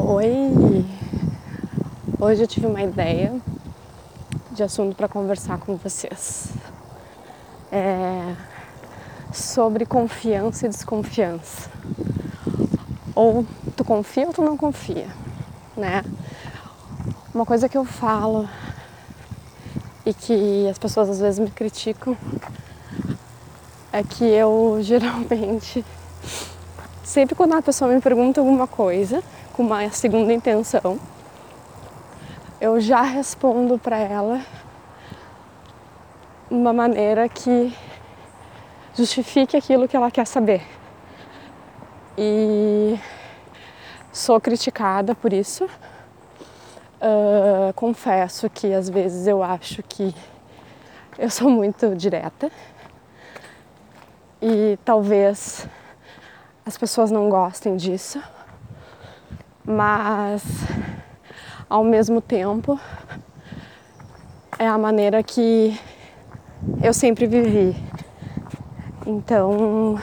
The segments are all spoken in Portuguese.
Oi! Hoje eu tive uma ideia de assunto para conversar com vocês. É sobre confiança e desconfiança. Ou tu confia ou tu não confia, né? Uma coisa que eu falo e que as pessoas às vezes me criticam é que eu geralmente sempre quando a pessoa me pergunta alguma coisa com uma segunda intenção, eu já respondo para ela de uma maneira que justifique aquilo que ela quer saber. E sou criticada por isso. Uh, confesso que às vezes eu acho que eu sou muito direta e talvez as pessoas não gostem disso, mas ao mesmo tempo é a maneira que eu sempre vivi. Então,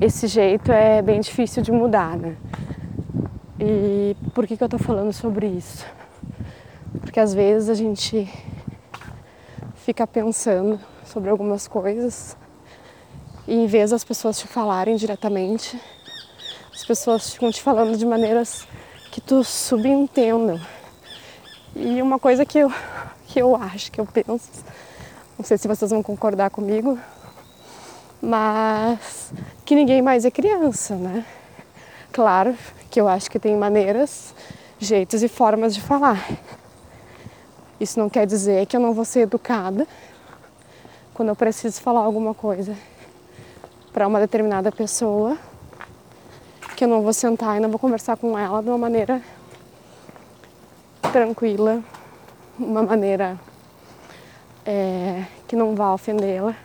esse jeito é bem difícil de mudar, né? E por que, que eu tô falando sobre isso? Porque às vezes a gente fica pensando sobre algumas coisas e em vez das pessoas te falarem diretamente, as pessoas ficam te falando de maneiras que tu subentendam. E uma coisa que eu, que eu acho, que eu penso, não sei se vocês vão concordar comigo, mas que ninguém mais é criança, né? Claro que eu acho que tem maneiras, jeitos e formas de falar. Isso não quer dizer que eu não vou ser educada quando eu preciso falar alguma coisa para uma determinada pessoa, que eu não vou sentar e não vou conversar com ela de uma maneira tranquila, uma maneira é, que não vá ofendê-la,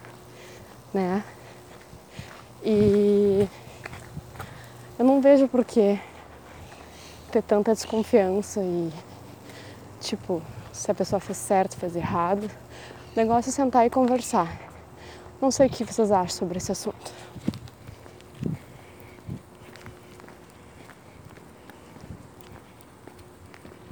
né? E eu não vejo por que ter tanta desconfiança e tipo, se a pessoa fez certo, fez errado. O negócio é sentar e conversar. Não sei o que vocês acham sobre esse assunto.